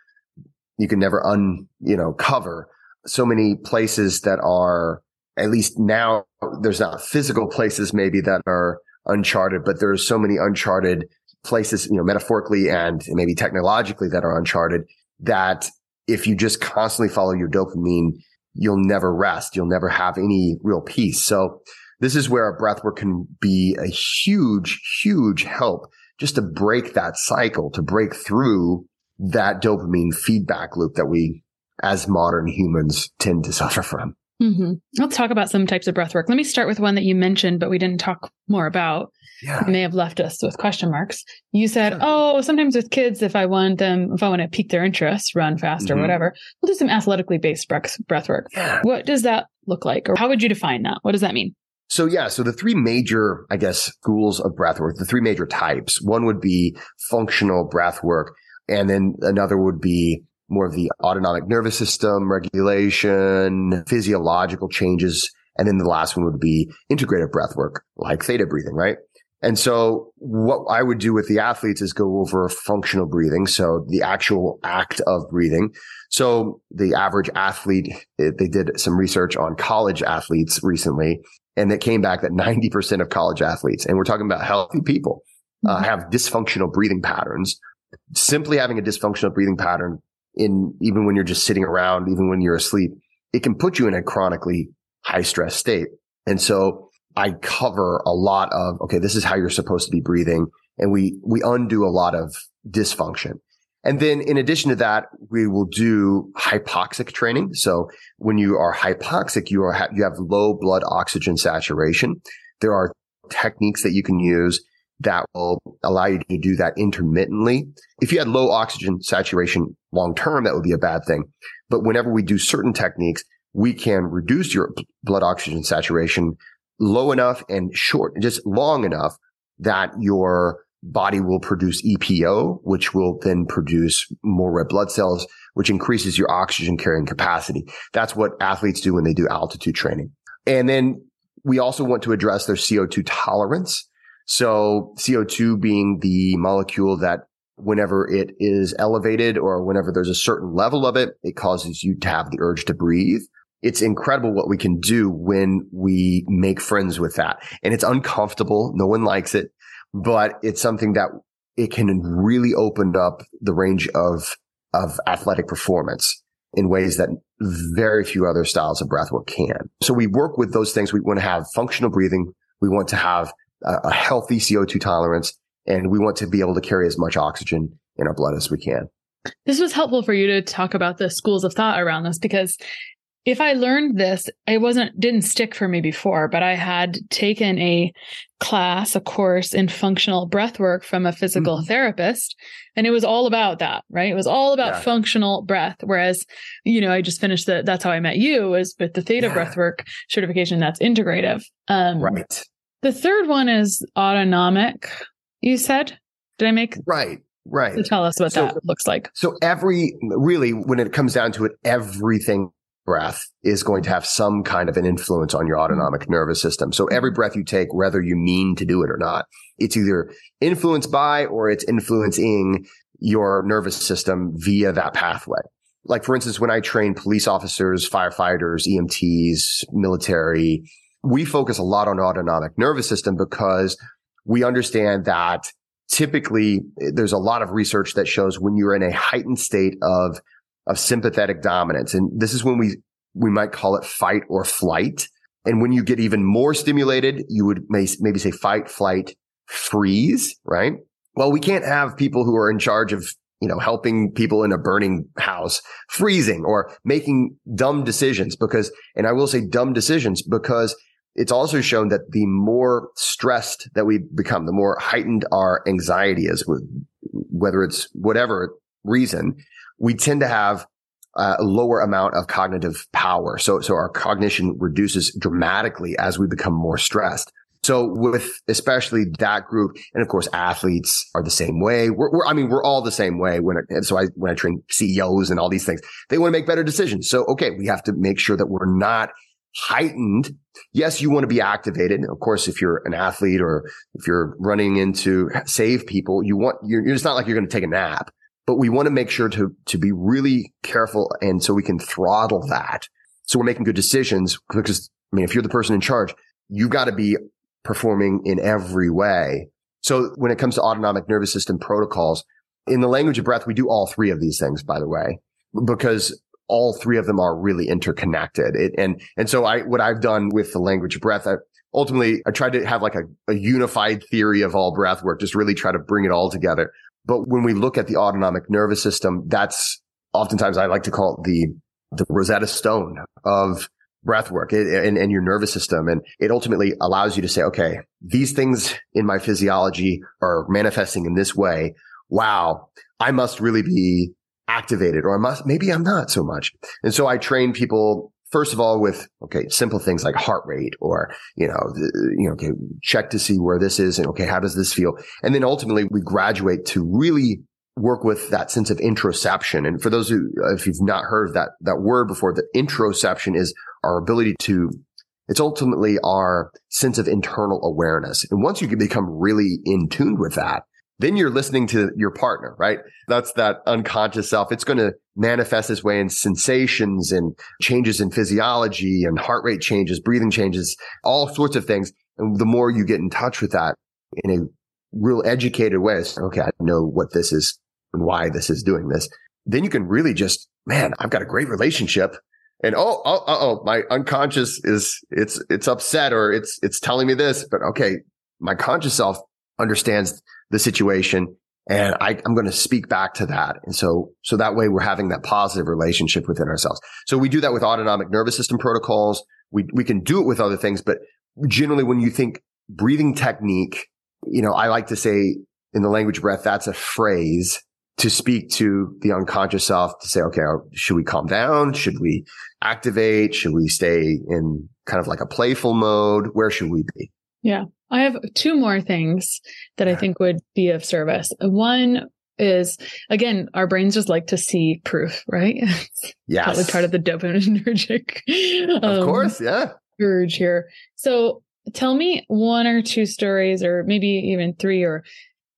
you can never un, you know, cover. So many places that are, at least now there's not physical places maybe that are uncharted, but there's so many uncharted places, you know, metaphorically and maybe technologically that are uncharted that if you just constantly follow your dopamine, you'll never rest. You'll never have any real peace. So this is where a breathwork can be a huge, huge help just to break that cycle, to break through that dopamine feedback loop that we as modern humans tend to suffer from. Mm-hmm. Let's talk about some types of breath work. Let me start with one that you mentioned, but we didn't talk more about. Yeah. You may have left us with question marks. You said, sure. "Oh, sometimes with kids, if I want them, if I want to pique their interest, run fast mm-hmm. or whatever, we'll do some athletically based breath breath work." Yeah. What does that look like, or how would you define that? What does that mean? So yeah, so the three major, I guess, schools of breath work, the three major types. One would be functional breath work, and then another would be more of the autonomic nervous system regulation, physiological changes. And then the last one would be integrative breath work, like theta breathing, right? And so what I would do with the athletes is go over functional breathing. So the actual act of breathing. So the average athlete, they did some research on college athletes recently and it came back that 90% of college athletes, and we're talking about healthy people, uh, mm-hmm. have dysfunctional breathing patterns. Simply having a dysfunctional breathing pattern in even when you're just sitting around, even when you're asleep, it can put you in a chronically high stress state. And so I cover a lot of, okay, this is how you're supposed to be breathing. And we, we undo a lot of dysfunction. And then in addition to that, we will do hypoxic training. So when you are hypoxic, you are, you have low blood oxygen saturation. There are techniques that you can use that will allow you to do that intermittently. If you had low oxygen saturation long term, that would be a bad thing. But whenever we do certain techniques, we can reduce your blood oxygen saturation low enough and short, just long enough that your body will produce EPO, which will then produce more red blood cells, which increases your oxygen carrying capacity. That's what athletes do when they do altitude training. And then we also want to address their CO2 tolerance. So CO2 being the molecule that whenever it is elevated or whenever there's a certain level of it, it causes you to have the urge to breathe. It's incredible what we can do when we make friends with that. And it's uncomfortable. No one likes it but it's something that it can really open up the range of, of athletic performance in ways that very few other styles of breathwork can. So we work with those things. We want to have functional breathing. We want to have a, healthy CO2 tolerance and we want to be able to carry as much oxygen in our blood as we can. This was helpful for you to talk about the schools of thought around this because if I learned this, it wasn't didn't stick for me before, but I had taken a class, a course in functional breath work from a physical mm-hmm. therapist, and it was all about that, right? It was all about yeah. functional breath. Whereas, you know, I just finished the that's how I met you was with the theta yeah. breath work certification that's integrative. Um, right. The third one is autonomic. You said, did I make right? Right. So tell us what so, that looks like. So every really, when it comes down to it, everything breath is going to have some kind of an influence on your mm-hmm. autonomic nervous system. So every mm-hmm. breath you take, whether you mean to do it or not, it's either influenced by or it's influencing your nervous system via that pathway. Like, for instance, when I train police officers, firefighters, EMTs, military, we focus a lot on autonomic nervous system because we understand that typically eh, there's a lot of research that shows when you're in a heightened state of of sympathetic dominance. And this is when we, we might call it fight or flight. And when you get even more stimulated, you would may, maybe say fight, flight, freeze, right? Well, we can't have people who are in charge of, you know, helping people in a burning house freezing or making dumb decisions because, and I will say dumb decisions because it's also shown that the more stressed that we become, the more heightened our anxiety is, whether it's whatever reason, we tend to have a lower amount of cognitive power. So, so our cognition reduces dramatically as we become more stressed. So with especially that group, and of course, athletes are the same way. We're, we're I mean, we're all the same way when, it, so I, when I train CEOs and all these things, they want to make better decisions. So, okay, we have to make sure that we're not heightened. Yes, you want to be activated. And Of course, if you're an athlete or if you're running into save people, you want, you're, it's not like you're going to take a nap but we want to make sure to, to be really careful. And so we can throttle that. So we're making good decisions because, I mean, if you're the person in charge, you've got to be performing in every way. So when it comes to autonomic nervous system protocols, in the language of breath, we do all three of these things, by the way, because all three of them are really interconnected. It, and, and so I, what I've done with the language of breath, I, ultimately I tried to have like a, a unified theory of all breath work, just really try to bring it all together. But when we look at the autonomic nervous system, that's oftentimes I like to call it the, the Rosetta Stone of breath work and, and your nervous system. And it ultimately allows you to say, okay, these things in my physiology are manifesting in this way. Wow. I must really be activated or I must, maybe I'm not so much. And so I train people first of all with okay simple things like heart rate or you know you know okay check to see where this is and okay how does this feel and then ultimately we graduate to really work with that sense of introception. And for those who, uh, if you've not heard that, that word before, the introception is our ability to, it's ultimately our sense of internal awareness. And once you can become really in tune with that, then you're listening to your partner, right? That's that unconscious self. It's going to manifest this way in sensations and changes in physiology and heart rate changes, breathing changes, all sorts of things. And the more you get in touch with that in a real educated way, okay, I know what this is and why this is doing this. Then you can really just, man, I've got a great relationship. And oh, oh, oh, my unconscious is, it's, it's upset or it's, it's telling me this, but okay, my conscious self understands the situation and I, am going to speak back to that. And so, so that way we're having that positive relationship within ourselves. So we do that with autonomic nervous system protocols. We, we can do it with other things, but generally when you think breathing technique, you know, I like to say in the language breath, that's a phrase to speak to the unconscious self to say, okay, uh, should we calm down? Should we activate? Should we stay in kind of like a playful mode? Where should we be? Yeah. I have two more things that I think would be of service. One is again, our brains just like to see proof, right? Yeah, probably part of the dopaminergic, um, of course, yeah, urge here. So, tell me one or two stories, or maybe even three, or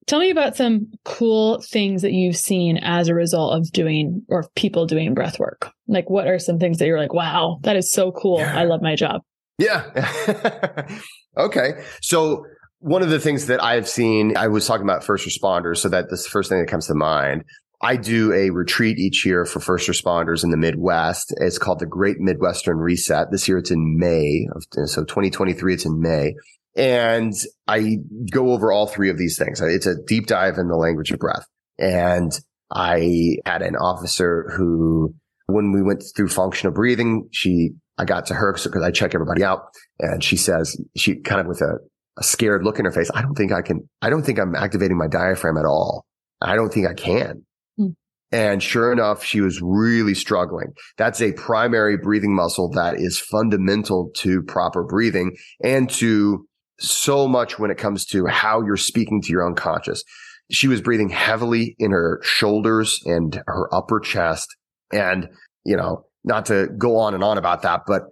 tell me about some cool things that you've seen as a result of doing or people doing breath work. Like, what are some things that you're like, wow, that is so cool. Yeah. I love my job. Yeah. Okay. So one of the things that I've seen, I was talking about first responders. So that this the first thing that comes to mind. I do a retreat each year for first responders in the Midwest. It's called the Great Midwestern Reset. This year it's in May. Of, so 2023, it's in May. And I go over all three of these things. It's a deep dive in the language of breath. And I had an officer who, when we went through functional breathing, she I got to her because I check everybody out and she says, she kind of with a, a scared look in her face, I don't think I can, I don't think I'm activating my diaphragm at all. I don't think I can. Mm. And sure enough, she was really struggling. That's a primary breathing muscle that is fundamental to proper breathing and to so much when it comes to how you're speaking to your unconscious. She was breathing heavily in her shoulders and her upper chest. And, you know, not to go on and on about that, but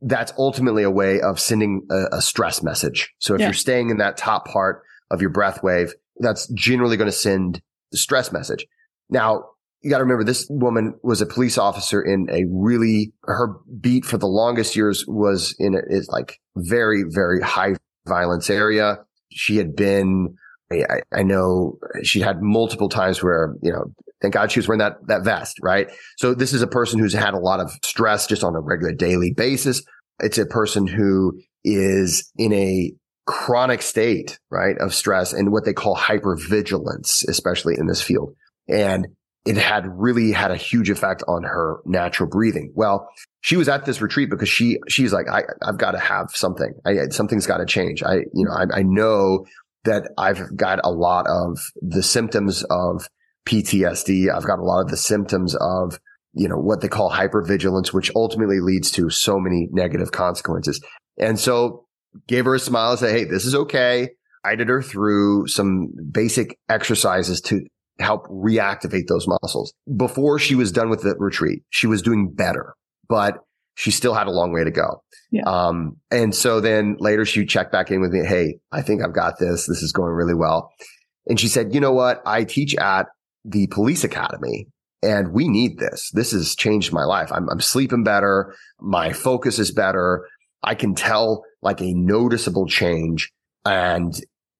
that's ultimately a way of sending a, a stress message. So if yeah. you're staying in that top part of your breath wave, that's generally going to send the stress message. Now, you got to remember this woman was a police officer in a really, her beat for the longest years was in a, is like very, very high violence area. She had been, I, I know she had multiple times where, you know, Thank God she was wearing that, that vest, right? So this is a person who's had a lot of stress just on a regular daily basis. It's a person who is in a chronic state, right, of stress and what they call hypervigilance, especially in this field. And it had really had a huge effect on her natural breathing. Well, she was at this retreat because she, she's like, I, I've got to have something. I, something's got to change. I, you know, I, I know that I've got a lot of the symptoms of PTSD. I've got a lot of the symptoms of, you know, what they call hypervigilance, which ultimately leads to so many negative consequences. And so gave her a smile and said, Hey, this is okay. I did her through some basic exercises to help reactivate those muscles. Before she was done with the retreat, she was doing better, but she still had a long way to go. Yeah. Um, and so then later she checked back in with me. Hey, I think I've got this. This is going really well. And she said, you know what? I teach at the police academy and we need this. This has changed my life. I'm, I'm sleeping better. My focus is better. I can tell like a noticeable change and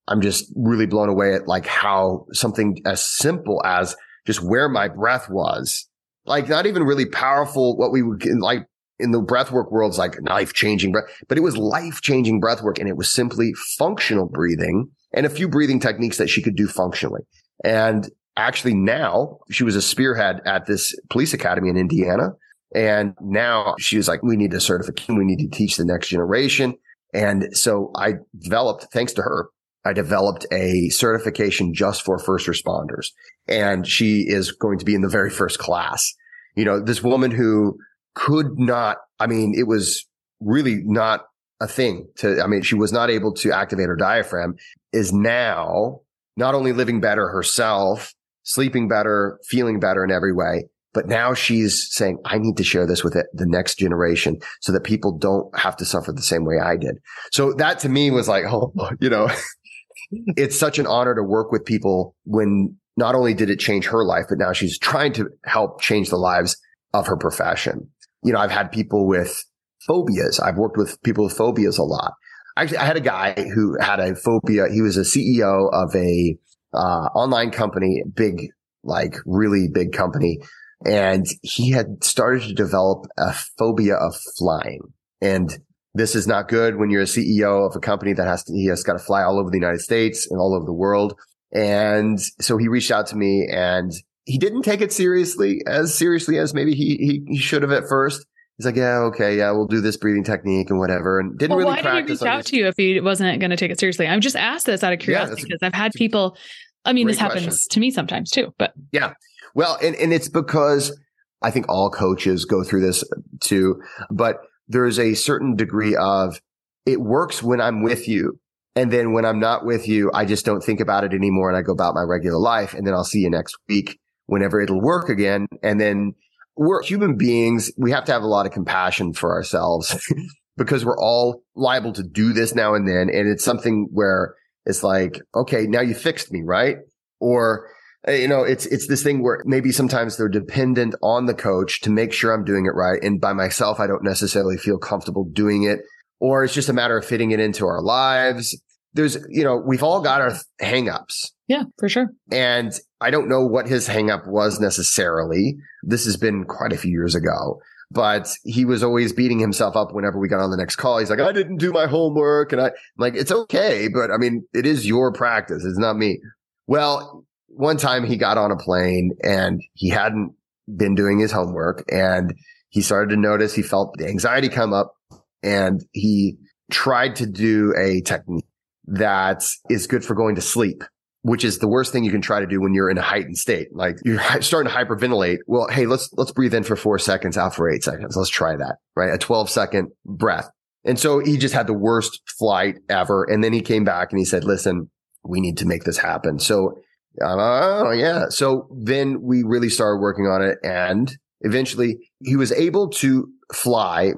I'm just really blown away at like how something as simple as just where my breath was, like not even really powerful. What we would like in the breathwork world is like life changing breath, but it was life changing breathwork and it was simply functional breathing and a few breathing techniques that she could do functionally. And actually now she was a spearhead at this police academy in Indiana. And now she was like, we need a certification. We need to teach the next generation. And so I developed, thanks to her, I developed a certification just for first responders. And she is going to be in the very first class. You know, this woman who could not, I mean, it was really not a thing to, I mean, she was not able to activate her diaphragm is now not only living better herself, sleeping better, feeling better in every way. But now she's saying, I need to share this with the next generation so that people don't have to suffer the same way I did. So that to me was like, oh, you know, it's such an honor to work with people when not only did it change her life, but now she's trying to help change the lives of her profession. You know, I've had people with phobias. I've worked with people with phobias a lot. Actually, I had a guy who had a phobia. He was a CEO of a uh, online company, big, like really big company. And he had started to develop a phobia of flying. And this is not good when you're a CEO of a company that has to, he has got to fly all over the United States and all over the world. And so he reached out to me and he didn't take it seriously as seriously as maybe he, he, he should have at first. He's like, yeah, okay, yeah, we'll do this breathing technique and whatever. And didn't well, really why did he reach out to you if he wasn't going to take it seriously? I'm just asked this out of curiosity because yeah, I've had people, I mean, this happens question. to me sometimes too, but yeah. Well, and, and it's because I think all coaches go through this too, but there's a certain degree of it works when I'm with you. And then when I'm not with you, I just don't think about it anymore and I go about my regular life. And then I'll see you next week whenever it'll work again. And then we're human beings. We have to have a lot of compassion for ourselves because we're all liable to do this now and then. And it's something where it's like, okay, now you fixed me, right? Or, uh, you know, it's, it's this thing where maybe sometimes they're dependent on the coach to make sure I'm doing it right. And by myself, I don't necessarily feel comfortable doing it. Or it's just a matter of fitting it into our lives. There's, you know, we've all got our hangups. Yeah, for sure. And I don't know what his hangup was necessarily. This has been quite a few years ago, but he was always beating himself up whenever we got on the next call. He's like, I didn't do my homework. And I, I'm like, it's okay. But I mean, it is your practice. It's not me. Well, one time he got on a plane and he hadn't been doing his homework and he started to notice he felt the anxiety come up and he tried to do a technique that is good for going to sleep which is the worst thing you can try to do when you're in a heightened state. Like you're starting to hyperventilate. Well, hey, let's, let's breathe in for four seconds, out for eight seconds. Let's try that, right? A 12 second breath. And so he just had the worst flight ever. And then he came back and he said, listen, we need to make this happen. So, oh yeah. So then we really started working on it and eventually he was able to fly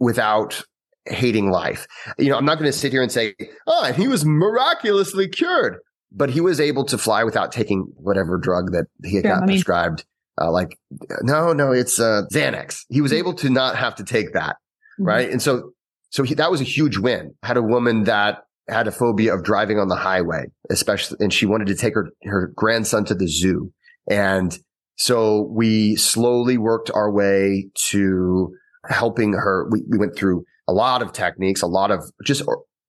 without hating life. You know, I'm not going to sit here and say, oh, and he was miraculously cured but he was able to fly without taking whatever drug that he had got prescribed. Uh, like, no, no, it's uh, Xanax. He was mm-hmm. able to not have to take that. Mm-hmm. Right. And so, so he, that was a huge win. I had a woman that had a phobia of driving on the highway, especially, and she wanted to take her, her grandson to the zoo. And so we slowly worked our way to helping her. We, we went through a lot of techniques, a lot of just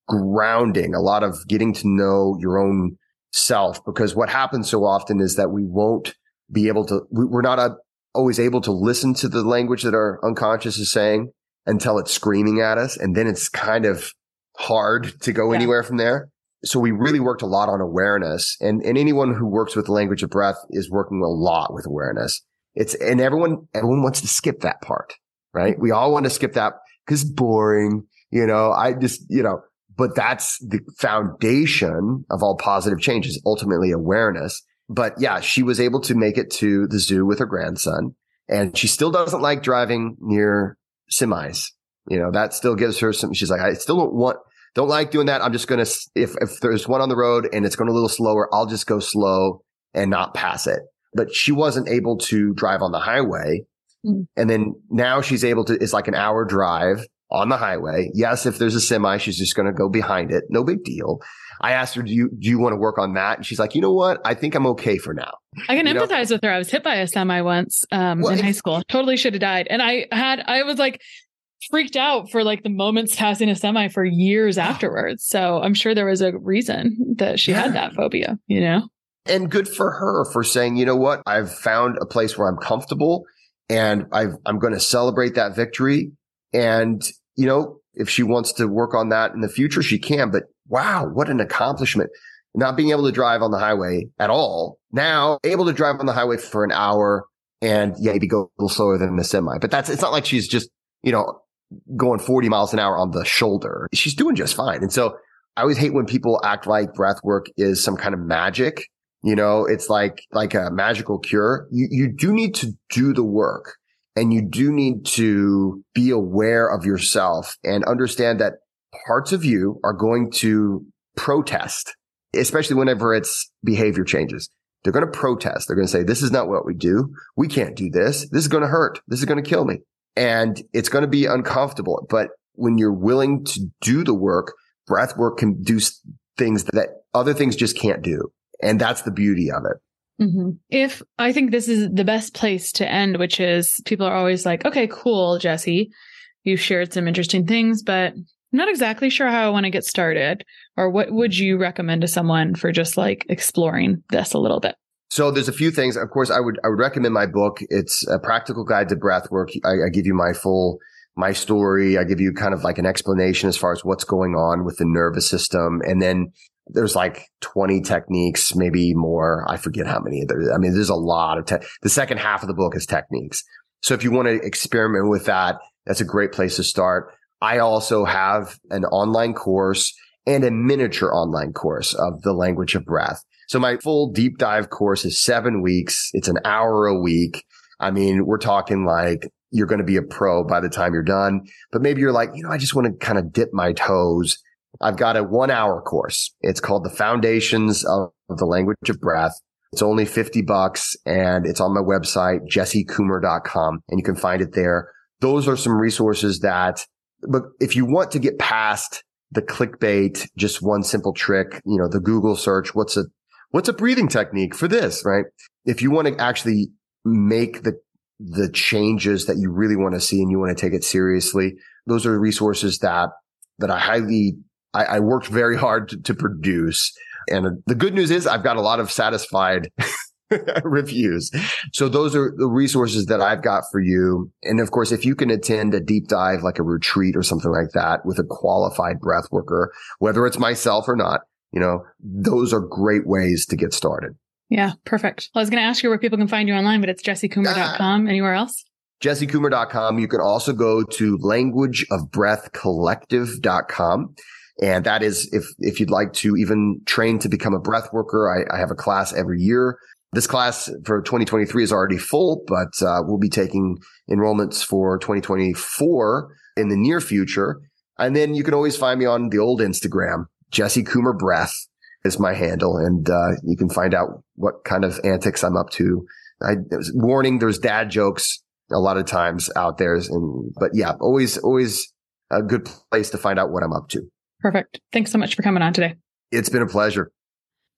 grounding, a lot of getting to know your own self because what happens so often is that we won't be able to, we're not a, always able to listen to the language that our unconscious is saying until it's screaming at us. And then it's kind of hard to go yeah. anywhere from there. So we really worked a lot on awareness and, and anyone who works with the language of breath is working a lot with awareness. It's, and everyone, everyone wants to skip that part, right? Mm-hmm. We all want to skip that because boring. You know, I just, you know, but that's the foundation of all positive change is ultimately awareness. But yeah, she was able to make it to the zoo with her grandson and she still doesn't like driving near semis. You know, that still gives her some, she's like, I still don't want, don't like doing that. I'm just going to, if, if there's one on the road and it's going a little slower, I'll just go slow and not pass it. But she wasn't able to drive on the highway. Mm. And then now she's able to, it's like an hour drive on the highway. Yes, if there's a semi, she's just going to go behind it. No big deal. I asked her, do you, do you want to work on that? And she's like, you know what? I think I'm okay for now. I can you empathize know? with her. I was hit by a semi once um, well, in high school. Totally should have died. And I had, I was like freaked out for like the moments passing a semi for years afterwards. So I'm sure there was a reason that she yeah. had that phobia, you know? And good for her for saying, you know what? I've found a place where I'm comfortable and i am going to celebrate that victory. And you know, if she wants to work on that in the future, she can. But wow, what an accomplishment. Not being able to drive on the highway at all. Now able to drive on the highway for an hour and yeah, maybe go a little slower than the semi. But that's, it's not like she's just, you know, going 40 miles an hour on the shoulder. She's doing just fine. And so I always hate when people act like breath work is some kind of magic You know, it's like, like a magical cure. You, you do need to do the work and you do need to be aware of yourself and understand that parts of you are going to protest, especially whenever it's behavior changes. They're going to protest. They're going to say, this is not what we do. We can't do this. This is going to hurt. This is going to kill me. And it's going to be uncomfortable. But when you're willing to do the work, breath work can do things that other things just can't do. And that's the beauty of it. Mm-hmm. If I think this is the best place to end, which is people are always like, okay, cool, Jesse, you shared some interesting things, but I'm not exactly sure how I want to get started. Or what would you recommend to someone for just like exploring this a little bit? So there's a few things. Of course, I would I would recommend my book. It's a practical guide to breath work. I, I give you my full my story. I give you kind of like an explanation as far as what's going on with the nervous system. And then there's like 20 techniques, maybe more. I forget how many there. I mean, there's a lot of te- the second half of the book is techniques. So if you want to experiment with that, that's a great place to start. I also have an online course and a miniature online course of the language of breath. So my full deep dive course is seven weeks. It's an hour a week. I mean, we're talking like you're going to be a pro by the time you're done. But maybe you're like, you know, I just want to kind of dip my toes. I've got a one hour course. It's called the foundations of the language of breath. It's only 50 bucks and it's on my website, jessecoomer.com and you can find it there. Those are some resources that, but if you want to get past the clickbait, just one simple trick, you know, the Google search, what's a, what's a breathing technique for this, right? If you want to actually make the the changes that you really want to see and you want to take it seriously. Those are resources that, that I highly, I, I worked very hard to, to, produce. And the good news is I've got a lot of satisfied reviews. So those are the resources that I've got for you. And of course, if you can attend a deep dive, like a retreat or something like that with a qualified breath worker, whether it's myself or not, you know, those are great ways to get started. Yeah, perfect. Well, I was going to ask you where people can find you online, but it's jessecoomer.com. Ah. Anywhere else? jessecoomer.com. You can also go to languageofbreathcollective.com. And that is if, if you'd like to even train to become a breath worker, I, I have a class every year. This class for 2023 is already full, but uh, we'll be taking enrollments for 2024 in the near future. And then you can always find me on the old Instagram, Jesse Coomer Breath is my handle. And, uh, you can find out what kind of antics I'm up to. I warning, there's dad jokes a lot of times out there. And, but yeah, always, always a good place to find out what I'm up to. Perfect. Thanks so much for coming on today. It's been a pleasure.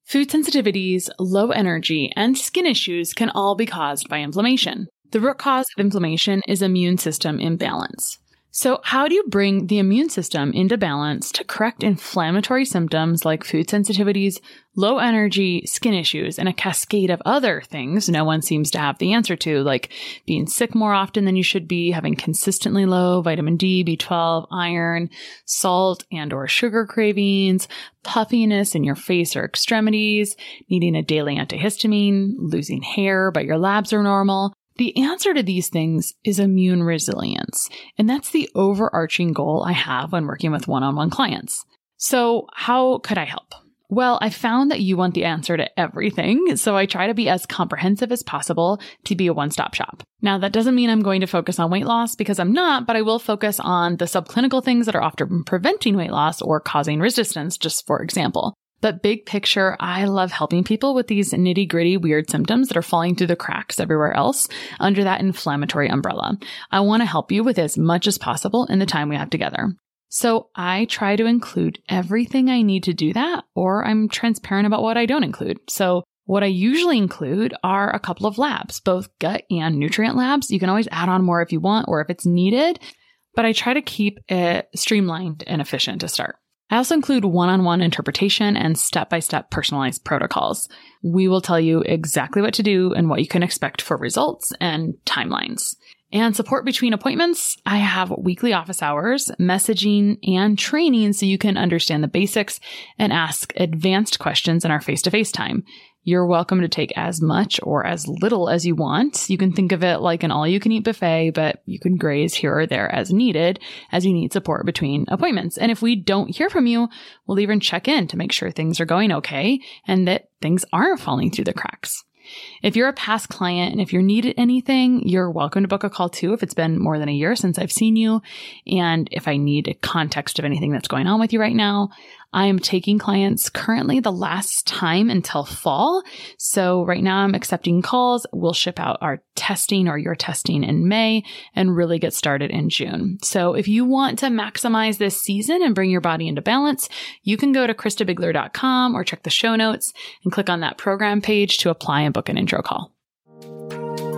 Food sensitivities, low energy, and skin issues can all be caused by inflammation. The root cause of inflammation is immune system imbalance. So, how do you bring the immune system into balance to correct inflammatory symptoms like food sensitivities, low energy, skin issues, and a cascade of other things no one seems to have the answer to, like being sick more often than you should be, having consistently low vitamin D, B12, iron, salt and or sugar cravings, puffiness in your face or extremities, needing a daily antihistamine, losing hair but your labs are normal, the answer to these things is immune resilience. And that's the overarching goal I have when working with one on one clients. So, how could I help? Well, I found that you want the answer to everything, so I try to be as comprehensive as possible to be a one stop shop. Now, that doesn't mean I'm going to focus on weight loss because I'm not, but I will focus on the subclinical things that are often preventing weight loss or causing resistance, just for example. But big picture, I love helping people with these nitty gritty weird symptoms that are falling through the cracks everywhere else under that inflammatory umbrella. I want to help you with as much as possible in the time we have together. So I try to include everything I need to do that, or I'm transparent about what I don't include. So what I usually include are a couple of labs, both gut and nutrient labs. You can always add on more if you want or if it's needed, but I try to keep it streamlined and efficient to start. I also include one on one interpretation and step by step personalized protocols. We will tell you exactly what to do and what you can expect for results and timelines. And support between appointments, I have weekly office hours, messaging, and training so you can understand the basics and ask advanced questions in our face to face time. You're welcome to take as much or as little as you want. You can think of it like an all you can eat buffet, but you can graze here or there as needed as you need support between appointments. And if we don't hear from you, we'll even check in to make sure things are going okay and that things aren't falling through the cracks. If you're a past client and if you're needed anything, you're welcome to book a call too if it's been more than a year since I've seen you. And if I need a context of anything that's going on with you right now, I am taking clients currently the last time until fall. So right now I'm accepting calls. We'll ship out our testing or your testing in May and really get started in June. So if you want to maximize this season and bring your body into balance, you can go to christabiegler.com or check the show notes and click on that program page to apply and book an intro call.